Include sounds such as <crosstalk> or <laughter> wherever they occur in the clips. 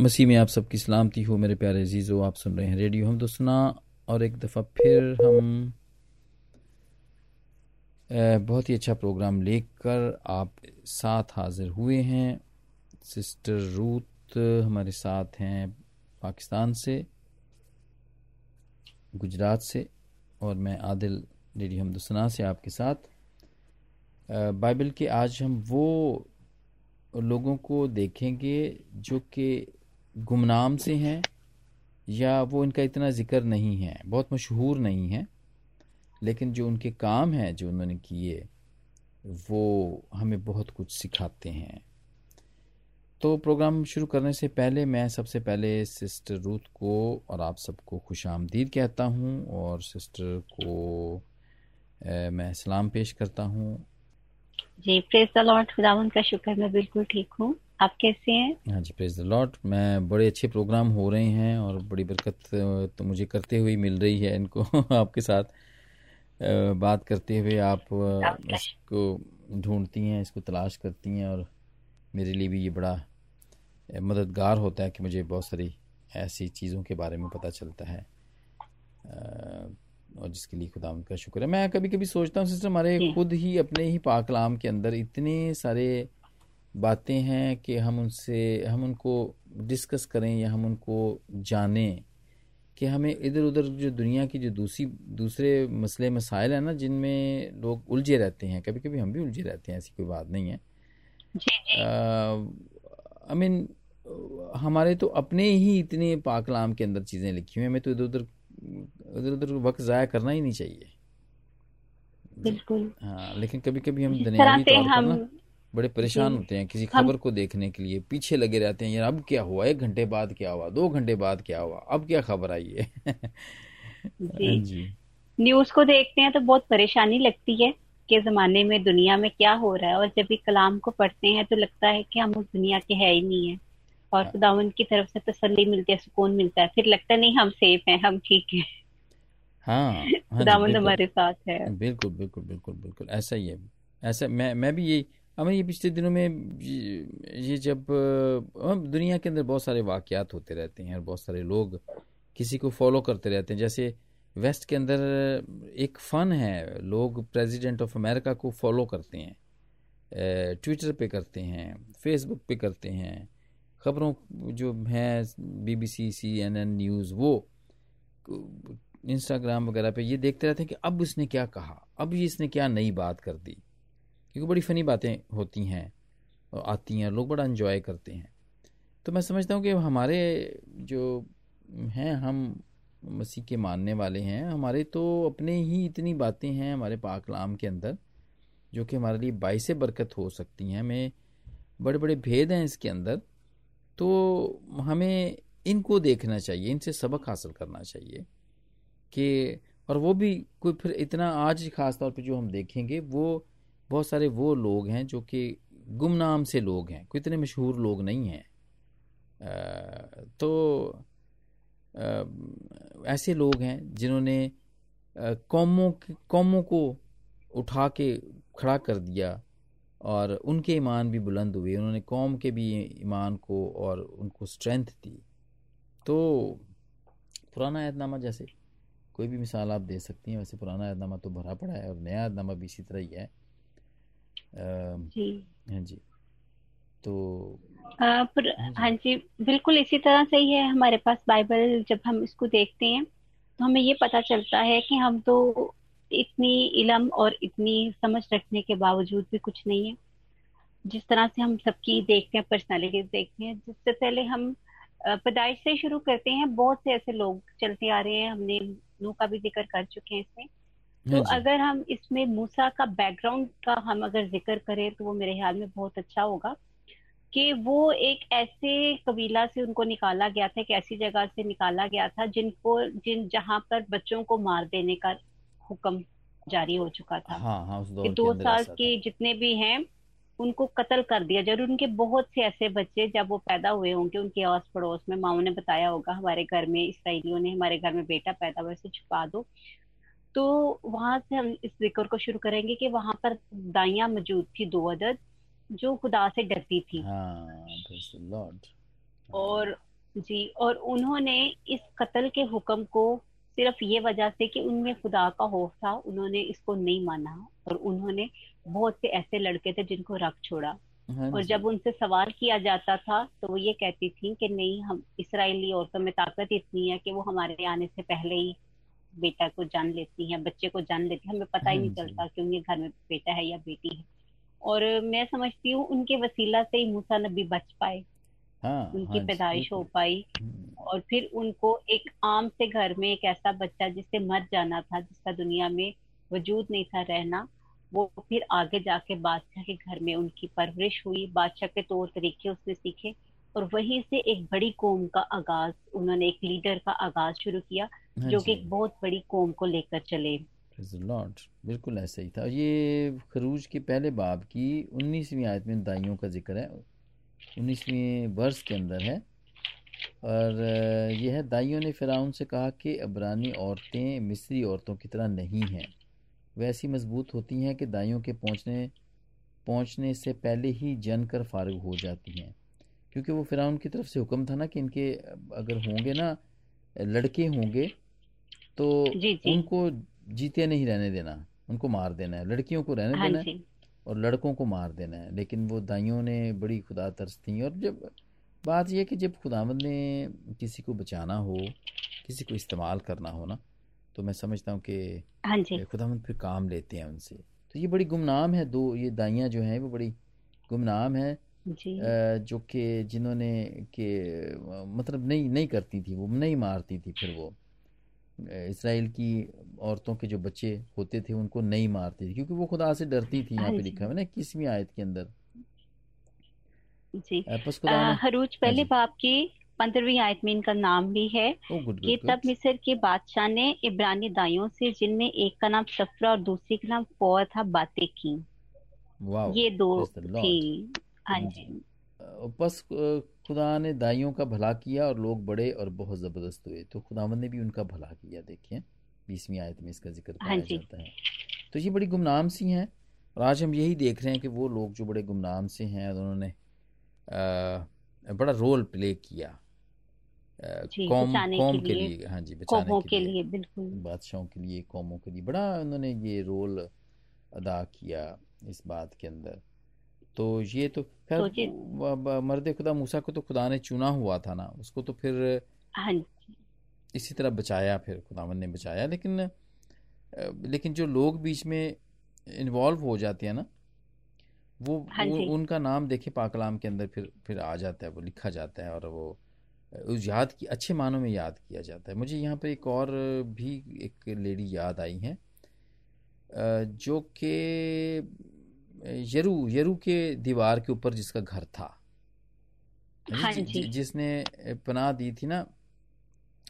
मसीह में आप सबकी सलामती हो, मेरे प्यारे अजीज़ो, आप सुन रहे हैं रेडियो हम दोस्तना और एक दफ़ा फिर हम बहुत ही अच्छा प्रोग्राम लेकर आप साथ हाज़िर हुए हैं। सिस्टर रूथ हमारे साथ हैं पाकिस्तान से, गुजरात से, और मैं आदिल रेडियो हमदुसना से आपके साथ। बाइबल के आज हम वो लोगों को देखेंगे जो कि गुमनाम से हैं या वो इनका इतना ज़िक्र नहीं है, बहुत मशहूर नहीं है, लेकिन जो उनके काम हैं, जो उन्होंने किए, वो हमें बहुत कुछ सिखाते हैं। तो प्रोग्राम शुरू करने से पहले मैं सबसे पहले सिस्टर रूथ को और आप सबको खुश आमदीद कहता हूँ और सिस्टर को मैं सलाम पेश करता हूँ। जी, प्रेज द लॉर्ड खुदावन का शुक्र, मैं बिल्कुल ठीक हूँ। आप कैसे हैं? हाँ जी प्रेज द लॉर्ड मैं बड़े अच्छे प्रोग्राम हो रहे हैं और बड़ी बरकत तो मुझे करते हुए मिल रही है इनको <laughs> आपके साथ बात करते हुए आप इसको ढूंढती हैं इसको तलाश करती हैं और मेरे लिए भी ये बड़ा मददगार होता है कि मुझे बहुत सारी ऐसी चीज़ों के बारे में पता चलता है। और जिसके लिए खुदा उनका शुक्र है। मैं कभी कभी सोचता हूँ सिस्टर हमारे खुद ही अपने ही पाकलाम के अंदर इतने सारे बातें हैं कि हम उनसे हम उनको डिस्कस करें या हम उनको जानें कि हमें इधर उधर जो दुनिया की जो दूसरी दूसरे मसले मसाइल हैं ना जिनमें लोग उलझे रहते हैं। कभी कभी हम भी उलझे रहते हैं ऐसी कोई बात नहीं है। आई मीन हमारे तो अपने ही इतने पाकलाम के अंदर चीज़ें लिखी हुई हैं। हमें तो इधर उधर इधर उधर वक्त ज़ाया करना ही नहीं चाहिए। बिल्कुल। हाँ लेकिन कभी कभी हम दुनियावी तौर पर ना बड़े परेशान होते हैं किसी खबर को देखने के लिए पीछे लगे रहते हैं यार अब क्या हुआ? एक घंटे बाद क्या हुआ? दो घंटे बाद क्या हुआ? अब क्या खबर आई है? जी, <laughs> जी। न्यूज़ को देखते हैं तो बहुत परेशानी लगती है के जमाने में दुनिया में क्या हो रहा है और जब भी कलाम को पढ़ते हैं तो लगता है कि हम उस दुनिया के है ही नहीं है। और हाँ। खुदावन की तरफ़ से तसल्ली मिलती है सुकून मिलता है फिर लगता नहीं हम सेफ़ हैं हम ठीक हैं। हाँ, हाँ खुदावन हमारे साथ है। बिल्कुल बिल्कुल बिल्कुल बिल्कुल। ऐसा ही है। ऐसा मैं मैं भी ये हमें ये पिछले दिनों में ये जब दुनिया के अंदर बहुत सारे वाक़ात होते रहते हैं और बहुत सारे लोग किसी को फॉलो करते रहते हैं। जैसे वेस्ट के अंदर एक फ़न है, लोग प्रेसिडेंट ऑफ़ अमेरिका को फॉलो करते हैं ट्विटर पे करते हैं फेसबुक पे करते हैं, ख़बरों जो हैं बीबीसी सीएनएन न्यूज़ वो इंस्टाग्राम वगैरह पे ये देखते रहते हैं कि अब इसने क्या कहा, अब ये इसने क्या नई बात कर दी। क्योंकि बड़ी फ़नी बातें होती हैं और आती हैं लोग बड़ा इन्जॉय करते हैं। तो मैं समझता हूँ कि हमारे जो हैं, हम मसीह के मानने वाले हैं, हमारे तो अपने ही इतनी बातें हैं हमारे पाकलाम के अंदर, जो कि हमारे लिए बाईस बरकत हो सकती हैं। हमें बड़े बड़े भेद हैं इसके अंदर तो हमें इनको देखना चाहिए, इनसे सबक हासिल करना चाहिए कि, और वो भी कोई फिर इतना आज खास तौर पे जो हम देखेंगे, वो बहुत सारे वो लोग हैं जो कि गुमनाम से लोग हैं कोई इतने मशहूर लोग नहीं हैं। तो आ, ऐसे लोग हैं जिन्होंने कौमों कौमों को उठा के खड़ा कर दिया और उनके ईमान भी बुलंद हुए। उन्होंने कौम के भी ईमान को और उनको स्ट्रेंथ दी। तो पुराना ऐतनामा जैसे कोई भी मिसाल आप दे सकती हैं। वैसे पुराना ऐतनामा तो भरा पड़ा है और नया ऐतनामा भी इसी तरह ही है। जी। हाँ जी। तो हाँ, हाँ जी बिल्कुल इसी तरह से ही है हमारे पास बाइबल जब हम इसको देखते हैं तो हमें ये पता चलता है कि हम तो इतनी इलम और इतनी समझ रखने के बावजूद भी कुछ नहीं है। जिस तरह से हम सबकी देखते हैं पर्सनालिटीज देखते हैं जिससे पहले हम पैदाइश से शुरू करते हैं बहुत से ऐसे लोग चलते आ रहे हैं हमने नू का भी ज़िक्र कर चुके हैं इसमें। तो अगर हम इसमें मूसा का बैकग्राउंड का हम अगर ज़िक्र करें तो वो मेरे ख्याल में बहुत अच्छा होगा कि वो एक ऐसे कबीला से उनको निकाला गया था एक ऐसी जगह से निकाला गया था जिनको जिन जहाँ पर बच्चों को मार देने का हुक्म जारी हो चुका था। हाँ, हाँ, उस कि दो साल के जितने भी हैं उनको कत्ल कर दिया ज़रूर उनके बहुत से ऐसे बच्चे जब वो पैदा हुए होंगे उनके आस पड़ोस में माओ ने बताया होगा हमारे घर में इसराइलियों ने हमारे घर में बेटा पैदा हुआ से छुपा दो। तो वहाँ से हम इस ज़िक्र को शुरू करेंगे कि वहाँ पर दाइया मौजूद थी दो अदद जो खुदा से डरती थी। हाँ, और जी और उन्होंने इस कत्ल के हुक्म को सिर्फ़ ये वजह से कि उनमें खुदा का खौफ था उन्होंने इसको नहीं माना और उन्होंने बहुत से ऐसे लड़के थे जिनको रख छोड़ा। हाँ और जब उनसे सवाल किया जाता था तो वो ये कहती थी कि नहीं हम इसराइली औरतों में ताकत इतनी है कि वो हमारे आने से पहले ही बेटा को जान लेती हैं बच्चे को जान लेती है हमें पता ही नहीं हाँ चलता कि उनके घर में बेटा है या बेटी है। और मैं समझती हूँ उनके वसीला से ही मूसा नबी बच पाए हाँ, उनकी हाँ, पैदाइश हो पाई हम्म। और फिर उनको एक आम से घर में एक ऐसा बच्चा जिससे मर जाना था जिसका दुनिया में वजूद नहीं था रहना वो फिर आगे जाके बादशाह के घर में उनकी परवरिश हुई बादशाह के तौर तरीके उसने सीखे और वहीं से एक बड़ी कौम का आगाज़ उन्होंने एक लीडर का आगाज़ शुरू किया जो कि एक बहुत बड़ी कौम को लेकर चले। लॉर्ड बिल्कुल ऐसा ही था। ये खरूज के पहले बाब की उन्नीसवीं आयत में दाइयों का ज़िक्र है। उन्नीसवीं वर्ष के अंदर है। और यह है दाइयों ने फ़िरौन से कहा कि अबरानी औरतें मिस्री औरतों की तरह नहीं हैं। वैसी मज़बूत होती हैं कि दाइयों के पहुँचने पहुँचने से पहले ही जन कर फारग हो जाती हैं। क्योंकि वो फ़िराउन की तरफ़ से हुक्म था ना कि इनके अगर होंगे ना लड़के होंगे तो जी जी। उनको जीते नहीं रहने देना उनको मार देना है। लड़कियों को रहने हाँ देना है और लड़कों को मार देना है। लेकिन वो दाइयों ने बड़ी खुदा तरस थी और जब बात यह कि जब खुदावंद ने किसी को बचाना हो किसी को इस्तेमाल करना हो ना तो मैं समझता हूँ कि हाँ खुदावंद फिर काम लेते हैं उनसे। तो ये बड़ी गुमनाम है दो ये दाइयाँ जो हैं वो बड़ी गुमनाम है जो। कि जिन्होंने के मतलब नहीं नहीं करती थी वो नहीं मारती थी फिर वो। इसराइल की औरतों के जो बच्चे होते थे उनको नहीं मारती थी क्योंकि वो खुदा से डरती थी यहाँ पे हाँ लिखा है ना इक्कीसवीं आयत के अंदर। जी। हरूज पहले बाप की पंद्रहवीं आयत में इनका नाम भी है। कि तब मिस्र के बादशाह ने इब्रानी दाइयों से जिनमें एक का नाम सफरा और दूसरी का नाम फौर था बातें की। ये दो थी। हाँ जी। बस खुदा ने दाइयों का भला किया और लोग बड़े और बहुत ज़बरदस्त हुए। तो खुदावन ने भी उनका भला किया देखिए। बीसवीं आयत में इसका ज़िक्र हाँ पाया जाता है। तो ये बड़ी गुमनाम सी हैं और आज हम यही देख रहे हैं कि वो लोग जो बड़े गुमनाम से हैं और उन्होंने बड़ा रोल प्ले किया। कौम कौम के लिए। हाँ जी बचाने के, के लिए। बिल्कुल। बादशाहों के लिए कौमों के लिए। बड़ा उन्होंने ये रोल अदा किया इस बात के अंदर। तो ये तो खैर तो मर्द खुदा मूसा को तो खुदा ने चुना हुआ था ना उसको तो फिर हाँ इसी तरह बचाया फिर खुदावन ने बचाया लेकिन लेकिन जो लोग बीच में इन्वॉल्व हो जाते हैं ना वो, हाँ वो उनका नाम देखे पाकलाम के अंदर फिर फिर आ जाता है वो लिखा जाता है और वो उस याद की अच्छे मानों में याद किया जाता है। मुझे यहाँ पे एक और भी एक लेडी याद आई है जो कि यरू यरू के दीवार के ऊपर जिसका घर था। हाँ जि, जि, जिसने पनाह दी थी ना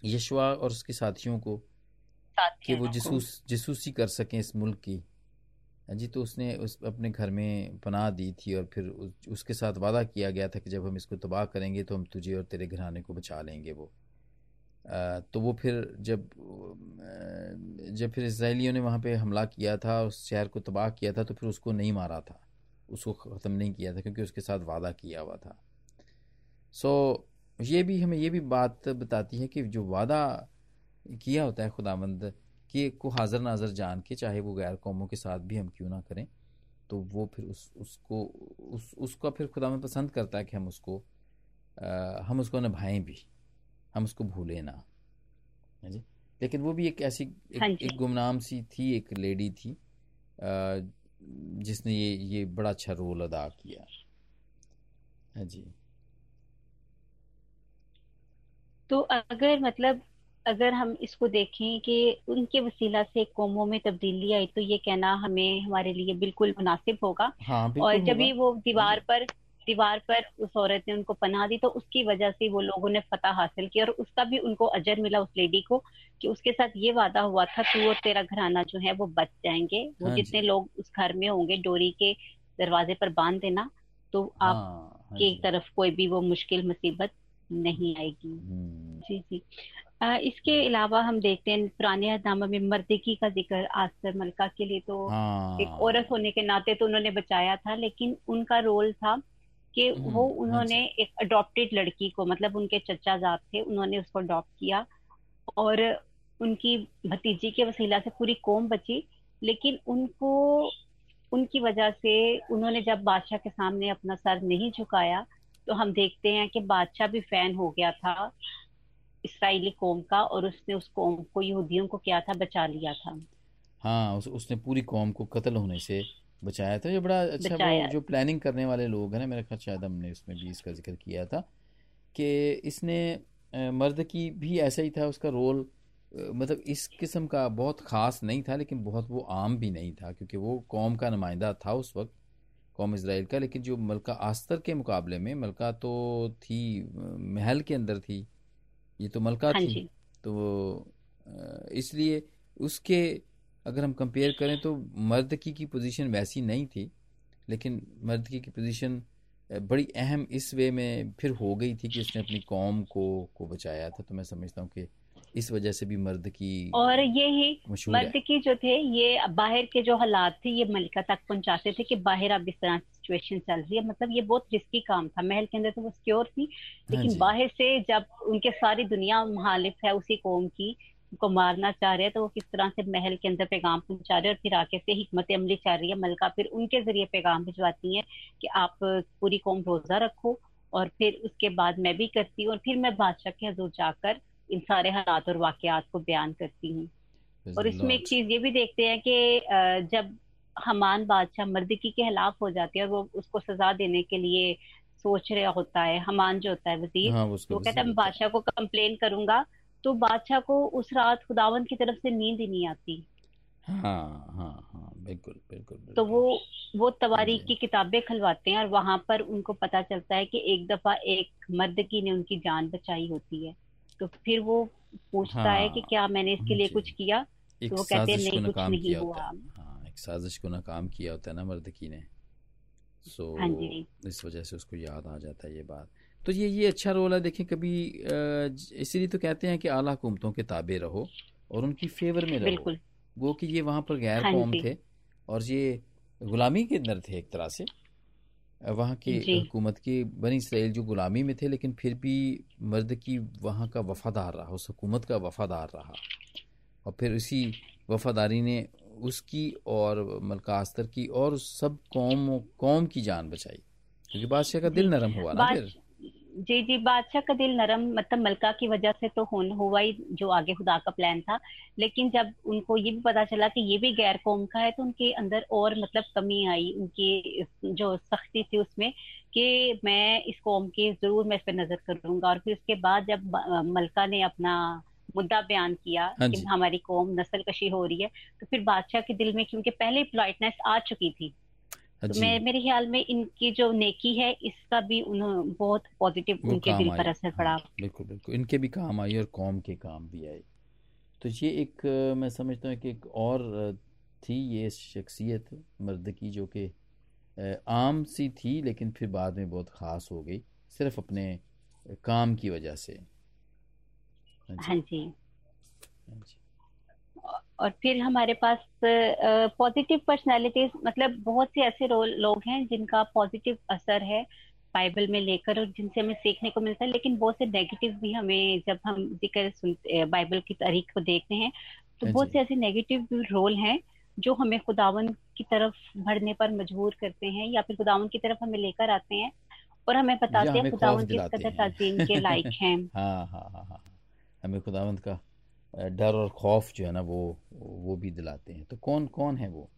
यशवा और उसके साथियों को कि वो जसूस जसूसी कर सकें इस मुल्क की। हाँ जी तो उसने उस अपने घर में पनाह दी थी और फिर उस, उसके साथ वादा किया गया था कि जब हम इसको तबाह करेंगे तो हम तुझे और तेरे घराने को बचा लेंगे वो। तो वो फिर जब जब फिर इसराइलियों ने वहाँ पे हमला किया था उस शहर को तबाह किया था तो फिर उसको नहीं मारा था। उसको ख़त्म नहीं किया था क्योंकि उसके साथ वादा किया हुआ था। सो ये भी हमें ये भी बात बताती है कि जो वादा किया होता है खुदामंद कि को हाज़र नाजर जान के चाहे वो गैर कौमों के साथ भी हम क्यों ना करें तो वो फिर उस उसको उस उसका फिर खुदा में पसंद करता है कि हम उसको आ, हम उसको निभाएँ भी। हम उसको भूलें ना। जी? लेकिन वो भी एक ऐसी एक, हाँ एक गुमनाम सी थी एक लेडी थी जिसने ये ये बड़ा अच्छा रोल अदा किया। हाँ जी? तो अगर मतलब अगर हम इसको देखें कि उनके वसीला से कौमों में तब्दीली आई तो ये कहना हमें हमारे लिए बिल्कुल मुनासिब होगा। हाँ, बिल्कुल और जब भी वो दीवार हाँ पर दीवार पर उस औरत ने उनको पनाह दी तो उसकी वजह से वो लोगों ने फतह हासिल किया और उसका भी उनको अजर मिला उस लेडी को कि उसके साथ ये वादा हुआ था तू और तेरा घराना जो है वो बच जाएँगे। वो हाँ जितने लोग उस घर में होंगे डोरी के दरवाजे पर बाँध देना तो आप हाँ, हाँ की तरफ़ कोई भी वो मुश्किल मुसीबत नहीं आएगी। हम्म। जी जी। आ, इसके अलावा हम देखते हैं पुराने नामा में मर्दगी का ज़िक्र आस्तर मलका के लिए तो हाँ। एक औरत होने के नाते तो उन्होंने बचाया था लेकिन उनका रोल था कि हम्म, वो हाँ उन्होंने एक अडॉप्टेड लड़की को मतलब उनके चचा जात थे उन्होंने उसको अडॉप्ट किया और उनकी भतीजी के वसीला से पूरी कौम बची। लेकिन उनको उनकी वजह से उन्होंने जब बादशाह के सामने अपना सर नहीं झुकाया तो हम देखते हैं कि बादशाह भी फ़ैन हो गया था इसराइली कौम का और उसने उस कौम को यहूदियों को क्या था बचा लिया था। हाँ उस, उसने पूरी कौम को कत्ल होने से बचाया था। ये बड़ा अच्छा वो जो प्लानिंग करने वाले लोग हैं ना मेरे ख्याल शायद हमने उसमें भी इसका ज़िक्र किया था कि इसने मर्द की भी ऐसा ही था उसका रोल मतलब इस किस्म का बहुत ख़ास नहीं था लेकिन बहुत वो आम भी नहीं था क्योंकि वो कौम का नुमाइंदा था उस वक्त कौम इसराइल का लेकिन जो मलका आस्तर के मुकाबले में मलका तो थी महल के अंदर थी ये तो मलका हाँ थी तो इसलिए उसके अगर हम कंपेयर करें तो मर्द की की पोजीशन वैसी नहीं थी लेकिन मर्द की की पोजीशन बड़ी अहम इस वे में फिर हो गई थी कि उसने अपनी कौम को को बचाया था। तो मैं समझता हूँ कि इस वजह से भी मर्द की और ये ही मर्द है। की जो थे ये बाहर के जो हालात थे ये मलिका तक पहुंचाते थे कि बाहर अब इस तरह सिचुएशन चल रही है। मतलब ये बहुत रिस्की काम था। महल के अंदर तो वो सिक्योर थी हाँ लेकिन जी। बाहर से जब उनके सारी दुनिया मुखालिफ है उसी कौम की उनको मारना चाह रहे हैं तो वो किस तरह से महल के अंदर पैगाम पहुँचा रहे हैं और फिर आके से हिकमत अमली चाह रही है। मलका फिर उनके ज़रिए पैगाम भिजवाती है कि आप पूरी कौम रोजा रखो और फिर उसके बाद मैं भी करती हूँ और फिर मैं बादशाह के हजूर जाकर इन सारे हालात और वाकयात को बयान करती हूँ। और इसमें एक चीज़ ये भी देखते हैं कि जब हमान बादशाह मर्दकी के खिलाफ हो जाती है और वो उसको सजा देने के लिए सोच रहा होता है हमान जो होता है वज़ीर हाँ वो कहता है मैं बादशाह को कंप्लेन करूँगा तो बादशाह को उस रात खुदावन की तरफ़ से नींद ही नहीं आती। हाँ हाँ हाँ बिल्कुल बिल्कुल तो वो वो हाँ तवारीख की किताबें खलवाते हैं और वहाँ पर उनको पता चलता है कि एक दफ़ा एक मर्द की ने उनकी जान बचाई होती है। तो फिर वो पूछता हाँ, है कि हाँ क्या मैंने इसके हाँ लिए कुछ किया? तो वो कहते हैं को नहीं कुछ नहीं हुआ। हाँ। एक साजिश को नाकाम किया होता है ना मर्दकी ने। सो हाँ इस वजह से उसको याद आ जाता है ये बात। तो ये ये अच्छा रोल है देखें कभी इसीलिए तो कहते हैं कि आला हुकूमतों के ताबे रहो और उनकी फेवर में रहो। वो कि ये वहाँ पर गैर हाँ कौम थे और ये गुलामी के अंदर थे एक तरह से। वहाँ की हुकूमत की बनी इसराइल जो गुलामी में थे लेकिन फिर भी मर्द की वहाँ का वफादार रहा उस हुकूमत का वफादार रहा। और फिर उसी वफादारी ने उसकी और मलका अस्तर की और सब कौम कौम की जान बचाई। क्योंकि बादशाह का दिल नरम हुआ ना फिर। जी जी बादशाह का दिल नरम मतलब मलका की वजह से तो होन हुआ ही जो आगे खुदा का प्लान था। लेकिन जब उनको ये भी पता चला कि ये भी गैर कौम का है तो उनके अंदर और मतलब कमी आई। उनकी जो सख्ती थी उसमें कि मैं इस कौम की ज़रूर मैं इस पर नज़र करूँगा। और फिर उसके बाद जब मलका ने अपना मुद्दा बयान किया हाँ कि हमारी कौम नस्ल कशी हो रही है तो फिर बादशाह के दिल में क्योंकि पहले पोलाइटनेस आ चुकी थी। तो मैं मेरे ख्याल में इनकी जो नेकी है इसका भी उन्हें बहुत पॉजिटिव उनके दिल पर असर हाँ पड़ा बिल्कुल बिल्कुल। इनके भी काम आई और कौम के काम भी आए। तो ये एक मैं समझता हूँ कि एक और थी ये शख्सियत मर्द की जो कि आम सी थी लेकिन फिर बाद में बहुत ख़ास हो गई सिर्फ़ अपने काम की वजह से। हाँ हाँ जी जी। हाँ जी। और फिर हमारे पास पॉजिटिव पर्सनालिटीज मतलब बहुत से ऐसे लोग हैं जिनका पॉजिटिव असर है बाइबल में लेकर और जिनसे हमें सीखने को मिलता है लेकिन बहुत से नेगेटिव भी हमें जब हम ज़िक्र सुनते बाइबल की तारीख को देखते हैं तो हाँ बहुत से ऐसे नेगेटिव रोल हैं जो हमें खुदावन की तरफ़ बढ़ने पर मजबूर करते हैं या फिर खुदावन की तरफ़ हमें लेकर आते हैं और हमें बताते हैं खुदावन किस कदर हैं। ताजीम के लायक हैं। <laughs> हाँ हाँ। हमें खुदावंद का डर और खौफ जो है ना वो वो भी दिलाते हैं। तो कौन कौन है वो?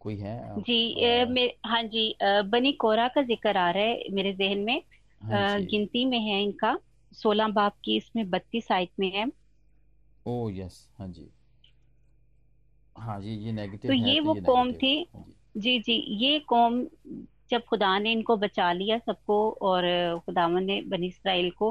कोई है आप? जी अ, मे, हाँ जी बनी कोरा का ज़िक्र आ रहा है मेरे जहन में। हाँ गिनती में है इनका। सोलह बाब की इसमें बत्तीस आयत में है। ओ यस हाँ जी। हाँ जी ये तो नेगेटिव है ये तो वो ये कौम थी। हाँ जी। जी जी ये कौम जब खुदा ने इनको बचा लिया सबको और खुदावन ने बनी इसराइल को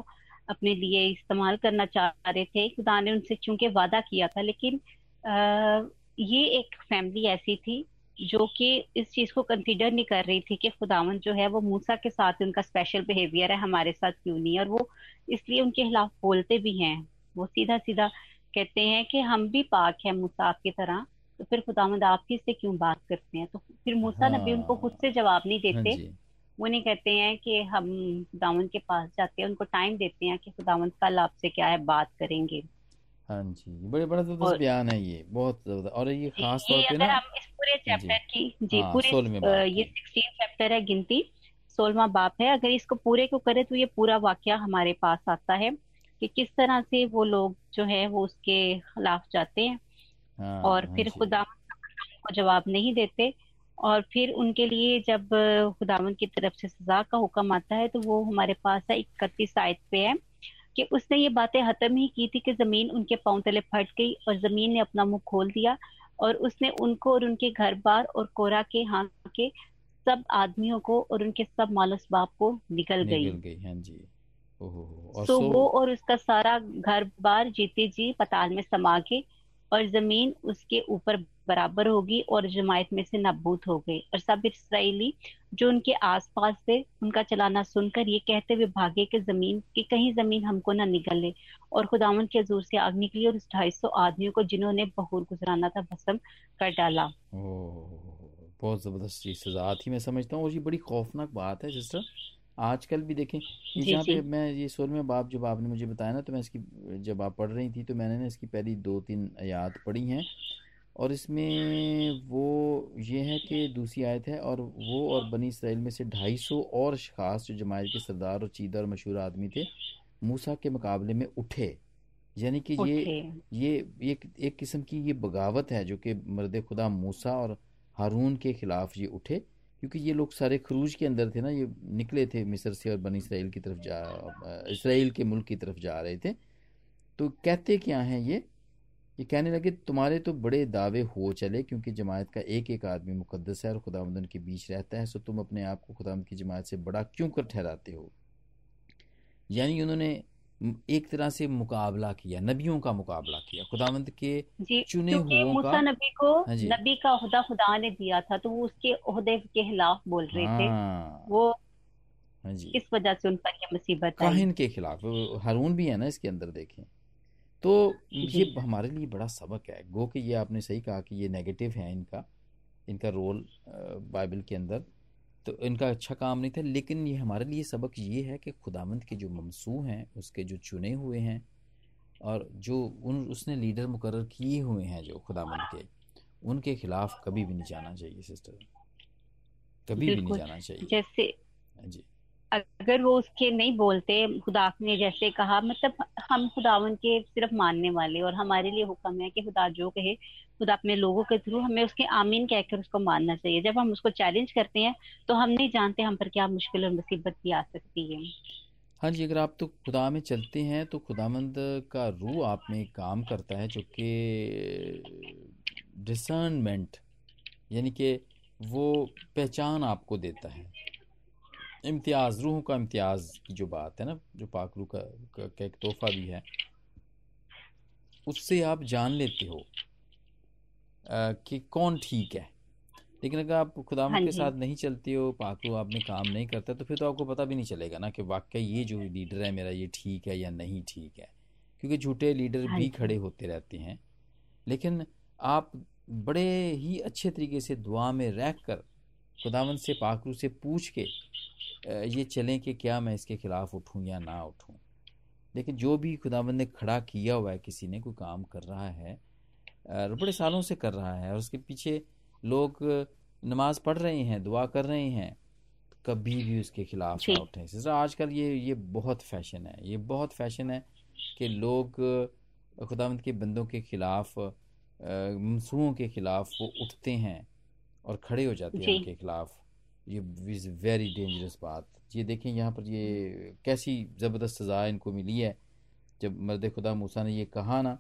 अपने लिए इस्तेमाल करना चाह रहे थे। खुदा ने उनसे चूँकि वादा किया था लेकिन आ, ये एक फैमिली ऐसी थी जो कि इस चीज़ को कंसीडर नहीं कर रही थी कि खुदावन जो है वो मूसा के साथ उनका स्पेशल बिहेवियर है हमारे साथ क्यों नहीं और वो इसलिए उनके खिलाफ बोलते भी हैं। वो सीधा सीधा कहते हैं कि हम भी पाक हैं मूसा आपकी तरह तो फिर खुदावंद आप ही से क्यों बात करते हैं? तो फिर मूसा हाँ, नबी उनको खुद हाँ से जवाब नहीं हाँ देते। जी। वो नहीं कहते हैं कि हम खुदावन के पास जाते हैं उनको टाइम देते हैं कि खुदावन कल आपसे क्या है बात करेंगे। हाँ जी बड़े बड़ा ज़बरदस्त बयान है ये बहुत ज़बरदस्त। और ये खास तौर पे ना हम इस पूरे चैप्टर की जी हाँ, पूरे ये सिक्सटीन चैप्टर है गिनती सोलवा बाप है। अगर इसको पूरे को करे तो ये पूरा वाक्य हमारे पास आता है कि किस तरह से वो लोग जो है वो उसके खिलाफ जाते हैं। हाँ, और हाँ फिर खुदा को जवाब नहीं देते। और फिर उनके लिए जब खुदावन की तरफ़ से सजा का हुक्म आता है तो वो हमारे पास है इकतीस आयत पे है कि उसने ये बातें खत्म ही की थी कि ज़मीन उनके पाँव तले फट गई और ज़मीन ने अपना मुँह खोल दिया और उसने उनको और उनके घर बार और कोरा के हाथ के सब आदमियों को और उनके सब मालस बाप को निकल गई। निकल गई हाँ जी। और तो वो और उसका सारा घर बार जीते जी पताल में समा के और ज़मीन उसके ऊपर बराबर होगी और जमायत में से नबूत हो गए। और सब इसराइली जो उनके आसपास थे उनका चलाना सुनकर ये कहते हुए भागे कि ज़मीन की कहीं ज़मीन हमको ना निकले और खुदावन के ज़ोर से आग निकली और उस ढाई सौ आदमियों को जिन्होंने बहुर गुजराना था भस्म कर डाला। बहुत ज़बरदस्त चीज़ सजा। थी मैं समझता हूँ और ये बड़ी खौफनाक बात है सिस्टर। आजकल भी देखें जहाँ पे मैं ये सोल में बाप जब आपने मुझे बताया ना तो मैं इसकी जब आप पढ़ रही थी तो मैंने ना इसकी पहली दो तीन आयात पढ़ी हैं। और इसमें वो ये है कि दूसरी आयत है और वो और बनी इसराइल में से ढाई सौ और खास जो जमायत के सरदार और चीदा और मशहूर आदमी थे मूसा के मुकाबले में उठे। यानी कि ये ये एक एक किस्म की ये बगावत है जो कि मर्द खुदा मूसा और हारून के खिलाफ ये उठे क्योंकि ये लोग सारे खरूज के अंदर थे ना ये निकले थे मिस्र से और बनी इसराइल की तरफ़ जा इसराइल के मुल्क की तरफ़ जा रहे थे। तो कहते क्या हैं ये? ये कहने लगे तुम्हारे तो बड़े दावे हो चले क्योंकि जमायत का एक एक आदमी मुकदस है और खुदावंदन के बीच रहता है सो तुम अपने आप को खुदावंद की जमायत से बड़ा क्यों कर ठहराते हो? यानी उन्होंने एक तरह से मुकाबला किया नबियों का मुकाबला किया खुदावंद के चुने हुए का। नबी को हाँ नबी का खुदा खुदा ने दिया था तो वो उसके ओहदे के खिलाफ बोल रहे हाँ, थे। वो हाँ जी। इस वजह से उन पर ये मुसीबत काहिन के खिलाफ हारून भी है ना इसके अंदर देखें। तो ये हमारे लिए बड़ा सबक है। गो कि ये आपने सही कहा कि ये नेगेटिव है इनका इनका रोल बाइबल के अंदर। तो इनका अच्छा काम नहीं था लेकिन ये हमारे लिए सबक ये है कि खुदामंद के जो ममसू हैं उसके जो चुने हुए हैं और जो उन उसने लीडर मुकर किए हुए हैं जो खुदामंद के उनके खिलाफ कभी भी नहीं जाना चाहिए सिस्टर कभी भी नहीं जाना चाहिए। जैसे जी। अगर वो उसके नहीं बोलते, खुदा ने जैसे कहा मतलब हम खुदावन के सिर्फ़ मानने वाले और हमारे लिए हुक्म है कि खुदा जो कहे, खुदा अपने लोगों के थ्रू हमें उसके आमीन कहकर उसको मानना चाहिए। जब हम उसको चैलेंज करते हैं तो हम नहीं जानते हम पर क्या मुश्किल और मुसीबत भी आ सकती है। हाँ जी, अगर आप तो खुदा में चलते हैं तो खुदामंद का रूह आप में काम करता है, जो कि डिसर्नमेंट यानी कि वो पहचान आपको देता है। इम्तियाज़ रूह का इम्तियाज़ की जो बात है ना जो पाक रूह का, का, का एक तोहफा भी है उससे आप जान लेते हो आ, कि कौन ठीक है। लेकिन अगर आप खुदा हाँ के साथ नहीं चलते हो पाक रूह आप में काम नहीं करता तो फिर तो आपको पता भी नहीं चलेगा ना कि वाकई ये जो लीडर है मेरा ये ठीक है या नहीं ठीक है। क्योंकि झूठे लीडर हाँ भी खड़े होते रहते हैं। लेकिन आप बड़े ही अच्छे तरीके से दुआ में रह कर खुदावन से पाकरू से पूछ के ये चलें कि क्या मैं इसके ख़िलाफ़ उठूं या ना उठूं। लेकिन जो भी खुदाबंद ने खड़ा किया हुआ है किसी ने कोई काम कर रहा है बड़े सालों से कर रहा है और उसके पीछे लोग नमाज़ पढ़ रहे हैं दुआ कर रहे हैं कभी भी उसके खिलाफ ना उठे। सिस्टर आजकल ये ये बहुत फ़ैशन है। ये बहुत फ़ैशन है कि लोग खुदावंद के बंदों के खिलाफ मनसूओं के खिलाफ वो उठते हैं। और खड़े हो जाते हैं उनके खिलाफ। ये इज़ वेरी डेंजरस बात। ये देखें यहाँ पर ये कैसी ज़बरदस्त सज़ा इनको मिली है। जब मर्द खुदा मूसा ने ये कहा ना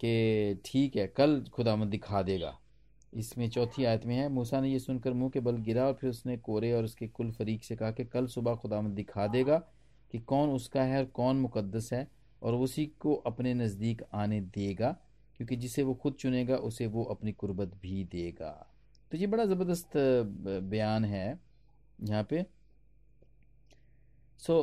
कि ठीक है कल खुदा मत दिखा देगा। इसमें चौथी आयत में है मूसा ने यह सुनकर मुँह के बल गिरा और फिर उसने कोरे और उसके कुल फरीक से कहा कि कल सुबह खुदा मत दिखा देगा कि कौन उसका है और कौन मुकद्दस है और उसी को अपने नज़दीक आने देगा क्योंकि जिसे वो खुद चुनेगा उसे वो अपनी कुर्बत भी देगा। तो ये बड़ा ज़बरदस्त बयान है यहाँ पे। सो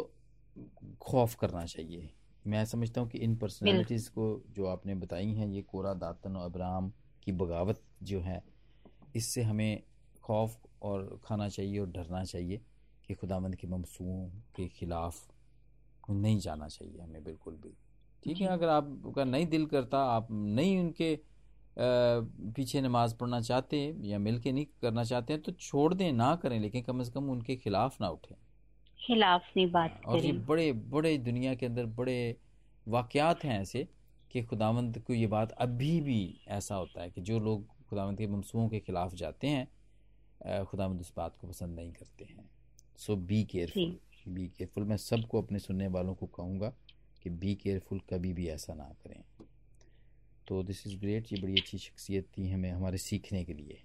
खौफ करना चाहिए। मैं समझता हूँ कि इन पर्सनैलिटीज़ को जो आपने बताई हैं ये कोरा दातन और अब्राम की बगावत जो है इससे हमें खौफ और खाना चाहिए और डरना चाहिए कि खुदावंद के ममसूओं के ख़िलाफ़ नहीं जाना चाहिए हमें बिल्कुल भी। ठीक है अगर आपका नहीं दिल करता आप नहीं उनके पीछे नमाज़ पढ़ना चाहते हैं या मिल के नहीं करना चाहते हैं तो छोड़ दें ना करें लेकिन कम से कम उनके खिलाफ ना उठें। खिलाफ नहीं बात और ये बड़े बड़े दुनिया के अंदर बड़े वाक़ात हैं ऐसे कि खुदावंद को ये बात अभी भी ऐसा होता है कि जो लोग खुदावंद के ममसूओं के ख़िलाफ़ जाते हैं खुदावंद उस बात को पसंद नहीं करते हैं। So be careful be careful मैं सबको अपने सुनने वालों को कहूँगा कि बी केयरफुल कभी भी ऐसा ना करें। तो दिस इज़ ग्रेट ये बड़ी अच्छी शख्सियत थी हमें हमारे सीखने के लिए।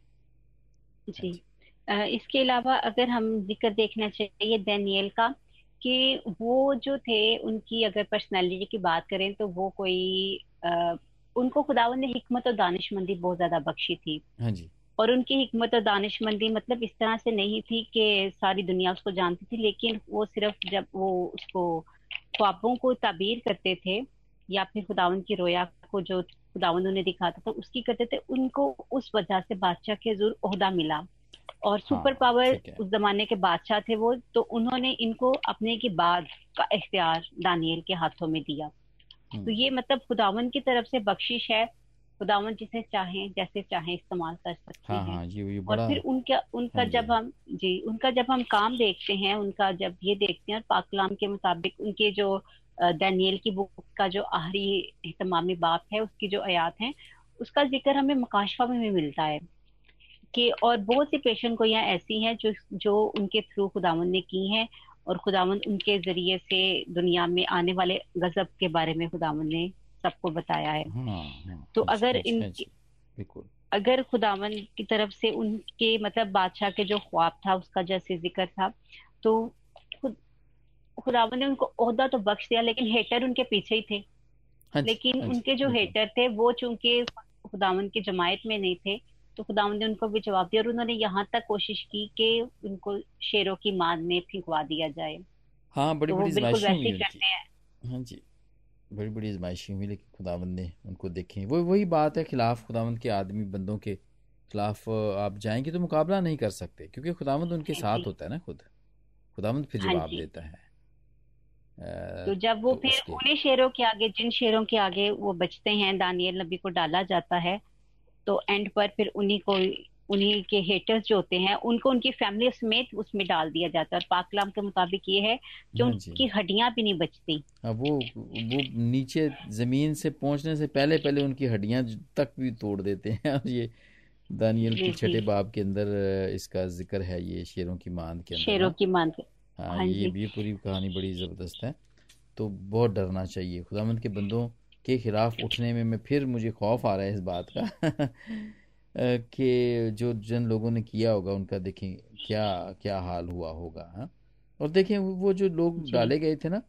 जी। इसके अलावा अगर हम ज़िक्र देखना चाहिए दैनियल का कि वो जो थे उनकी अगर पर्सनालिटी की बात करें तो वो कोई आ, उनको खुदावन ने हिकमत और दानिशमंदी बहुत ज़्यादा बख्शी थी। हाँ जी। और उनकी हिकमत और दानिशमंदी मतलब इस तरह से नहीं थी कि सारी दुनिया उसको जानती थी लेकिन वो सिर्फ़ जब वो उसको ख्वाबों को ताबीर करते थे या फिर खुदावन की रोया को जो खुदावन उन्हें दिखाता था उसकी करते थे उनको उस वजह से बादशाह के ज़रूर अहदा मिला। और सुपर हाँ, पावर उस जमाने के बादशाह थे वो तो उन्होंने इनको अपने के बाद का इख्तियार दानियल के हाथों में दिया। तो हम्म। ये मतलब खुदावन की तरफ़ से बख्शिश है खुदावन जिसे चाहें जैसे चाहें इस्तेमाल कर सकते हाँ, हैं। हाँ, ये, ये बड़ा... और फिर उनका उनका हाँ, जब हम जी उनका जब हम काम देखते हैं उनका जब ये देखते हैं पाकलाम के मुताबिक उनके जो दानियल की बुक का जो आहरी एहतमामी बाप है उसकी जो आयात है उसका ज़िक्र हमें मकाशफा में भी मिलता है कि और बहुत सी पेशन गोइयाँ ऐसी हैं जो जो उनके थ्रू खुदावन ने की हैं और खुदावन उनके ज़रिए से दुनिया में आने वाले गजब के बारे में खुदावन ने सबको बताया है। हाँ, हाँ, तो अगर इन अगर खुदावन की तरफ़ से उनके मतलब बादशाह के जो ख्वाब था उसका जैसे ज़िक्र था तो खुदावन ने उनको अहदा तो बख्श दिया लेकिन हेटर उनके पीछे ही थे। हाँ लेकिन हाँ, उनके जो हेटर थे वो चूँकि खुदावन की जमायत में नहीं थे तो खुदावन ने उनको भी जवाब दिया और उन्होंने यहाँ तक कोशिश की कि उनको शेरों की मान में फिंकवा दिया जाए। हाँ बड़ी तो बड़ी बिल्कुल करते हैं। हाँ जी बड़ी बड़ी आजमाइशी हुई लेकिन खुदावंद ने उनको देखें। वो वही बात है खिलाफ खुदावंद के आदमी बंदों के खिलाफ आप जाएँगे तो मुकाबला नहीं कर सकते क्योंकि खुदावंद उनके हाँ साथ होता है ना खुद। खुदावंद फिर हाँ जवाब देता है। तो जब वो तो फिर उन्हीं शेरों के आगे जिन शेरों के आगे वो बचते हैं दानियल नबी को डाला जाता है तो एंड पर फिर उन्हीं को उन्हीं के हेटर्स जो होते हैं उनको उनकी फैमिली समेत उसमें डाल दिया जाता है। और पाकलाम के मुताबिक ये है कि हाँ उनकी हड्डियाँ भी नहीं बचती। वो वो नीचे ज़मीन से पहुँचने से पहले पहले उनकी हड्डियाँ तक भी तोड़ देते हैं। <laughs> और ये दानियल के छठे बाब के अंदर इसका ज़िक्र है ये शेरों की मान के अंदर शेरों की मान के हाँ, हाँ ये भी पूरी कहानी बड़ी ज़बरदस्त है। तो बहुत डरना चाहिए। खुदामंद के बंदों के खिलाफ उठने में मैं फिर मुझे खौफ आ रहा है इस बात का। <laughs> कि जो जिन लोगों ने किया होगा उनका देखें क्या क्या हाल हुआ होगा हा? और देखें वो जो लोग डाले गए थे ना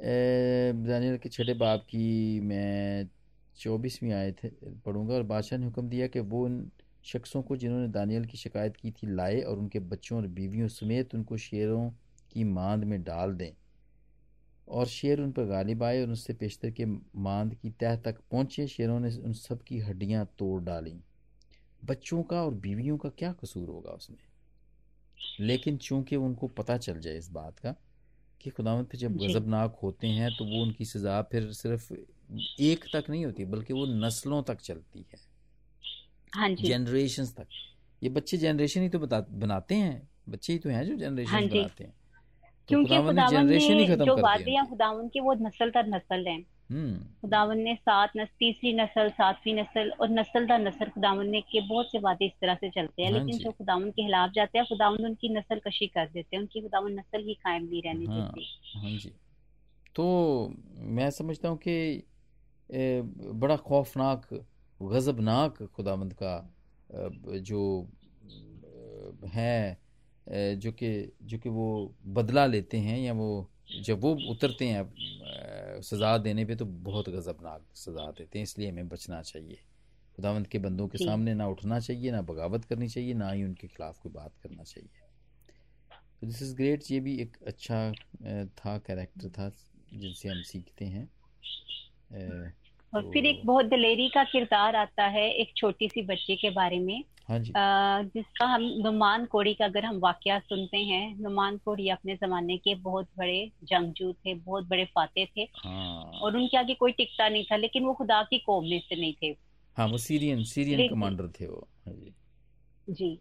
दानियल के छठे बाप की मैं चौबीसवीं आए थे पढ़ूँगा और बादशाह ने हुक्म दिया कि वो उन शख्सों को जिन्होंने दानियल की शिकायत की थी लाए और उनके बच्चों और बीवियों समेत उनको शेरों की मांद में डाल दें। और शेर उन पर गालिब आए और उनसे पेशतर के मांद की तह तक पहुँचे। शेरों ने उन सब की हड्डियाँ तोड़ डाली। बच्चों का और बीवियों का क्या कसूर होगा उसमें? लेकिन चूँकि उनको पता चल जाए इस बात का कि खुदावंत जब गजबनाक होते हैं तो वो उनकी सजा फिर सिर्फ़ एक तक नहीं होती बल्कि वो नस्लों तक चलती है। हाँ जनरेशन तक। ये बच्चे जनरेशन ही तो बता बनाते हैं। बच्चे ही तो हैं जो जनरेशन हाँ बनाते हैं। तो क्योंकि खुदावन ने जो वादियाँ खुदावन की वो नस्ल दर नस्ल है। हम्म। खुदावन ने सात नस्ल तीसरी नस्ल सातवीं नस्ल और नस्ल दर नस्ल खुदावन ने के बहुत से वादे इस तरह से चलते हैं। हाँ लेकिन जो। खुदावन के खिलाफ जाते हैं खुदावन उनकी नस्ल कशी कर देते हैं। उनकी खुदावन नस्ल ही कायम नहीं रहने हाँ, देती। हाँ जी। तो मैं समझता हूँ कि बड़ा खौफनाक गजबनाक खुदावंद का जो है जो कि जो कि वो बदला लेते हैं या वो जब वो उतरते हैं सज़ा देने पे तो बहुत गज़बनाक सज़ा देते हैं इसलिए हमें बचना चाहिए। खुदावंत के बंदों के सामने ना उठना चाहिए ना बगावत करनी चाहिए ना ही उनके खिलाफ कोई बात करना चाहिए। तो दिस इज़ ग्रेट ये भी एक अच्छा था कैरेक्टर था जिनसे हम सीखते हैं। और फिर एक बहुत दलेरी का किरदार आता है एक छोटी सी बच्ची के बारे में। हाँ जी। आ, जिसका हम नुमान कोड़ी का अगर हम वाक्य सुनते हैं नुमान कोड़ी अपने जमाने के बहुत बड़े जंगजू थे बहुत बड़े फाते थे हाँ। और उनके आगे कोई टिकता नहीं था लेकिन वो खुदा की कौम में से नहीं थे। हाँ वो सीरियन सीरियन कमांडर थे वो हाँ जी। जी।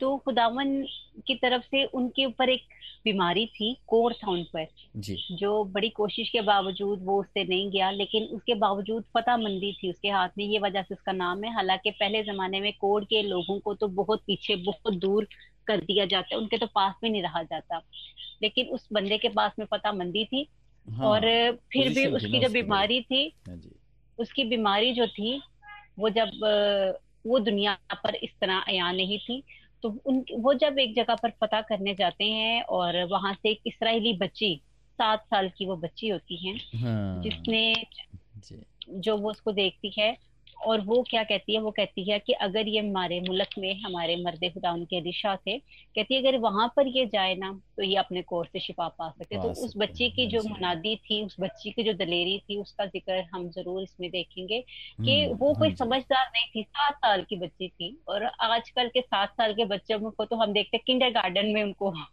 तो खुदावन की तरफ़ से उनके ऊपर एक बीमारी थी कोर था उन पर जी। जो बड़ी कोशिश के बावजूद वो उससे नहीं गया लेकिन उसके बावजूद मंदी थी उसके हाथ में ये वजह से उसका नाम है। हालाँकि पहले जमाने में कोर के लोगों को तो बहुत पीछे बहुत दूर कर दिया जाता उनके तो पास भी नहीं रहा जाता। लेकिन उस बंदे के पास में मंदी थी हाँ, और फिर भी उसकी जो बीमारी थी हाँ उसकी बीमारी जो थी वो जब वो दुनिया पर इस तरह आया नहीं थी। तो उन वो जब एक जगह पर पता करने जाते हैं और वहाँ से एक इसराइली बच्ची सात साल की वो बच्ची होती है हाँ, जिसने जो वो उसको देखती है और वो क्या कहती है वो कहती है कि अगर ये हमारे मुल्क में हमारे मर्द खुदा उनके दिशा थे कहती है अगर वहाँ पर ये जाए ना तो ये अपने कोर से शिफा पा सकते तो उस बच्ची की जो मुनादी थी उस बच्ची की जो दलेरी थी उसका ज़िक्र हम ज़रूर इसमें देखेंगे कि हम्म, वो कोई हाँ समझदार नहीं थी सात साल की बच्ची थी और आजकल के सात साल के बच्चों को तो हम देखते हैं किंडर गार्डन में उनको हाँ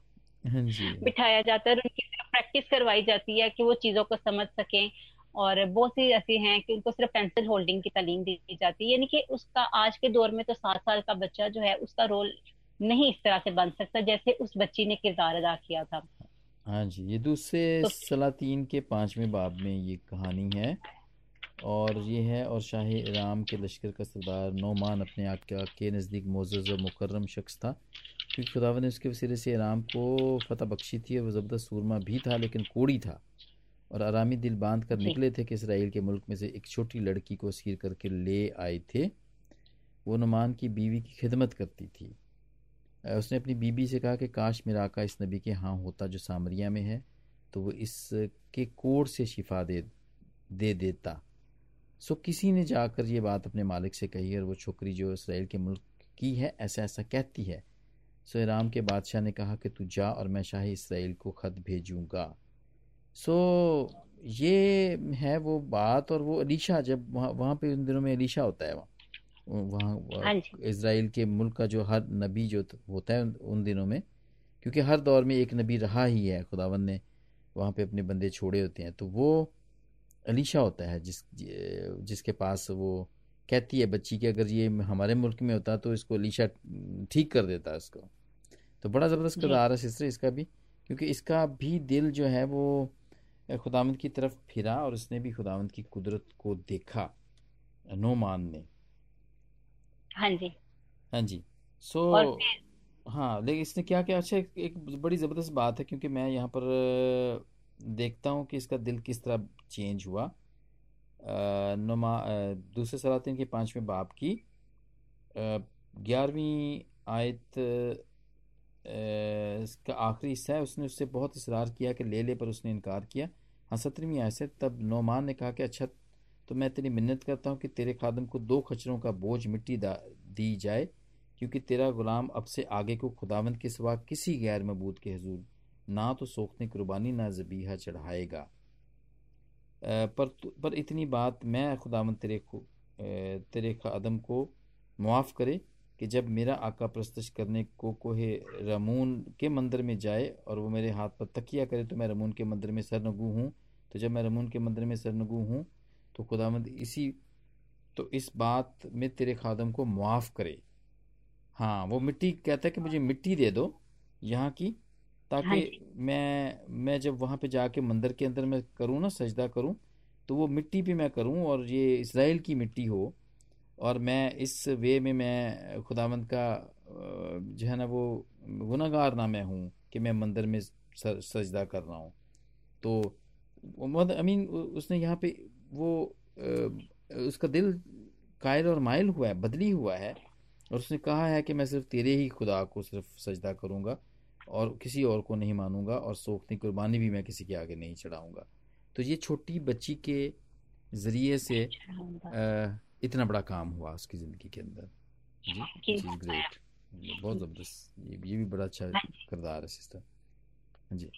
बिठाया जाता है और उनकी प्रैक्टिस करवाई जाती है कि वो चीज़ों को समझ सकें। और बहुत सी ऐसी हैं कि उनको सिर्फ़ पेंसिल होल्डिंग की तालीम दी जाती है। यानी कि उसका आज के दौर में तो सात साल का बच्चा जो है उसका रोल नहीं इस तरह से बन सकता जैसे उस बच्ची ने किरदार अदा किया था। हाँ जी ये दूसरे तो, सलातीन के पाँचवें बाब में ये कहानी है। और ये है और शाह राम के लश्कर का सरदार नोमान अपने आका के नज़दीक मोजज़ और मुकर्रम शख्स था। क्योंकि खुदावन ने उसके वसीले से इराम को फतह बख्शी थी और वह ज़बरदस्त सूरमा भी था लेकिन कोड़ी था। और आरामी दिल बाँध कर निकले थे कि इसराइल के मुल्क में से एक छोटी लड़की को सीर करके ले आए थे। वो नुमान की बीवी की खिदमत करती थी। उसने अपनी बीबी से कहा कि काश मेरा आका इस नबी के हाँ होता जो सामरिया में है तो वो इसके कोड से शिफा दे दे देता। सो किसी ने जाकर ये बात अपने मालिक से कही और वो छोकरी जो इसराइल के मुल्क की है ऐसा ऐसा कहती है। सो राम के बादशाह ने कहा कि तू जा और मैं शाही इसराइल को ख़त भेजूँगा। सो ये है वो बात और वो अलीशा जब वहाँ वहाँ पे उन दिनों में अलीशा होता है वहाँ वहाँ हाँ इसराइल के मुल्क का जो हर नबी जो होता है उन दिनों में क्योंकि हर दौर में एक नबी रहा ही है खुदावन ने वहाँ पे अपने बंदे छोड़े होते हैं तो वो अलीशा होता है जिस जिसके पास वो कहती है बच्ची कि अगर ये हमारे मुल्क में होता तो इसको अलीशा ठीक कर देता इसको। तो बड़ा ज़बरदस्त किरदार है सिस्टर इसका भी क्योंकि इसका भी दिल जो है वो खुदावंद की तरफ़ फिरा और उसने भी खुदावंद की कुदरत को देखा नोमान ने। हाँ जी। हाँ जी। सो so, हाँ लेकिन इसने क्या क्या? अच्छा एक, एक बड़ी ज़बरदस्त बात है क्योंकि मैं यहाँ पर देखता हूँ कि इसका दिल किस तरह चेंज हुआ। नुमा दूसरे सलातिन के पाँचवें बाप की ग्यारहवीं आयत इसका आखिरी हिस्सा है उसने उससे बहुत इसरार किया कि ले ले पर उसने इनकार किया। हाँ सत्रहवीं आयत से, तब नौमान ने कहा कि अच्छा तो मैं तेरी मिन्नत करता हूँ कि तेरे खादम को दो खचरों का बोझ मिट्टी दी जाए, क्योंकि तेरा गुलाम अब से आगे को खुदावंद के सिवा किसी गैर मबूद के हजूर, ना तो सोखने कुर्बानी ना जबीहा चढ़ाएगा। पर पर इतनी बात मैं खुदावंद तेरे को तेरे खादम को मुआफ़ करे कि जब मेरा आका प्रस्तश करने को कोहे रमून के मंदिर में जाए और वो मेरे हाथ पर तकिया करे तो मैं रमून के मंदिर में सरनगू हूँ। तो जब मैं रमून के मंदिर में सरनगु हूँ तो खुदामंद इसी तो इस बात में तेरे खादम को मुआफ़ करे। हाँ वो मिट्टी कहता है कि मुझे मिट्टी दे दो यहाँ की ताकि हाँ मैं मैं जब वहाँ पे जाके मंदिर के अंदर मैं करूँ ना सजदा करूँ तो वो मिट्टी पे मैं करूँ और ये इसराइल की मिट्टी हो और मैं इस वे में मैं खुदावंद का जो है ना वो गुनागार ना मैं हूँ कि मैं मंदिर में सजदा कर रहा हूँ। तो आई मीन उसने यहाँ पे वो उसका दिल कायल और मायल हुआ है बदली हुआ है और उसने कहा है कि मैं सिर्फ़ तेरे ही खुदा को सिर्फ़ सजदा करूँगा और किसी और को नहीं मानूँगा और सोखनी कुर्बानी भी मैं किसी के आगे नहीं चढ़ाऊँगा। तो ये छोटी बच्ची के ज़रिए से आ, इतना बड़ा काम हुआ उसकी ज़िंदगी के अंदर। जी। ग्रेट बहुत ज़बरदस्त। ये, ये भी बड़ा अच्छा किरदार है सिस्टर जी।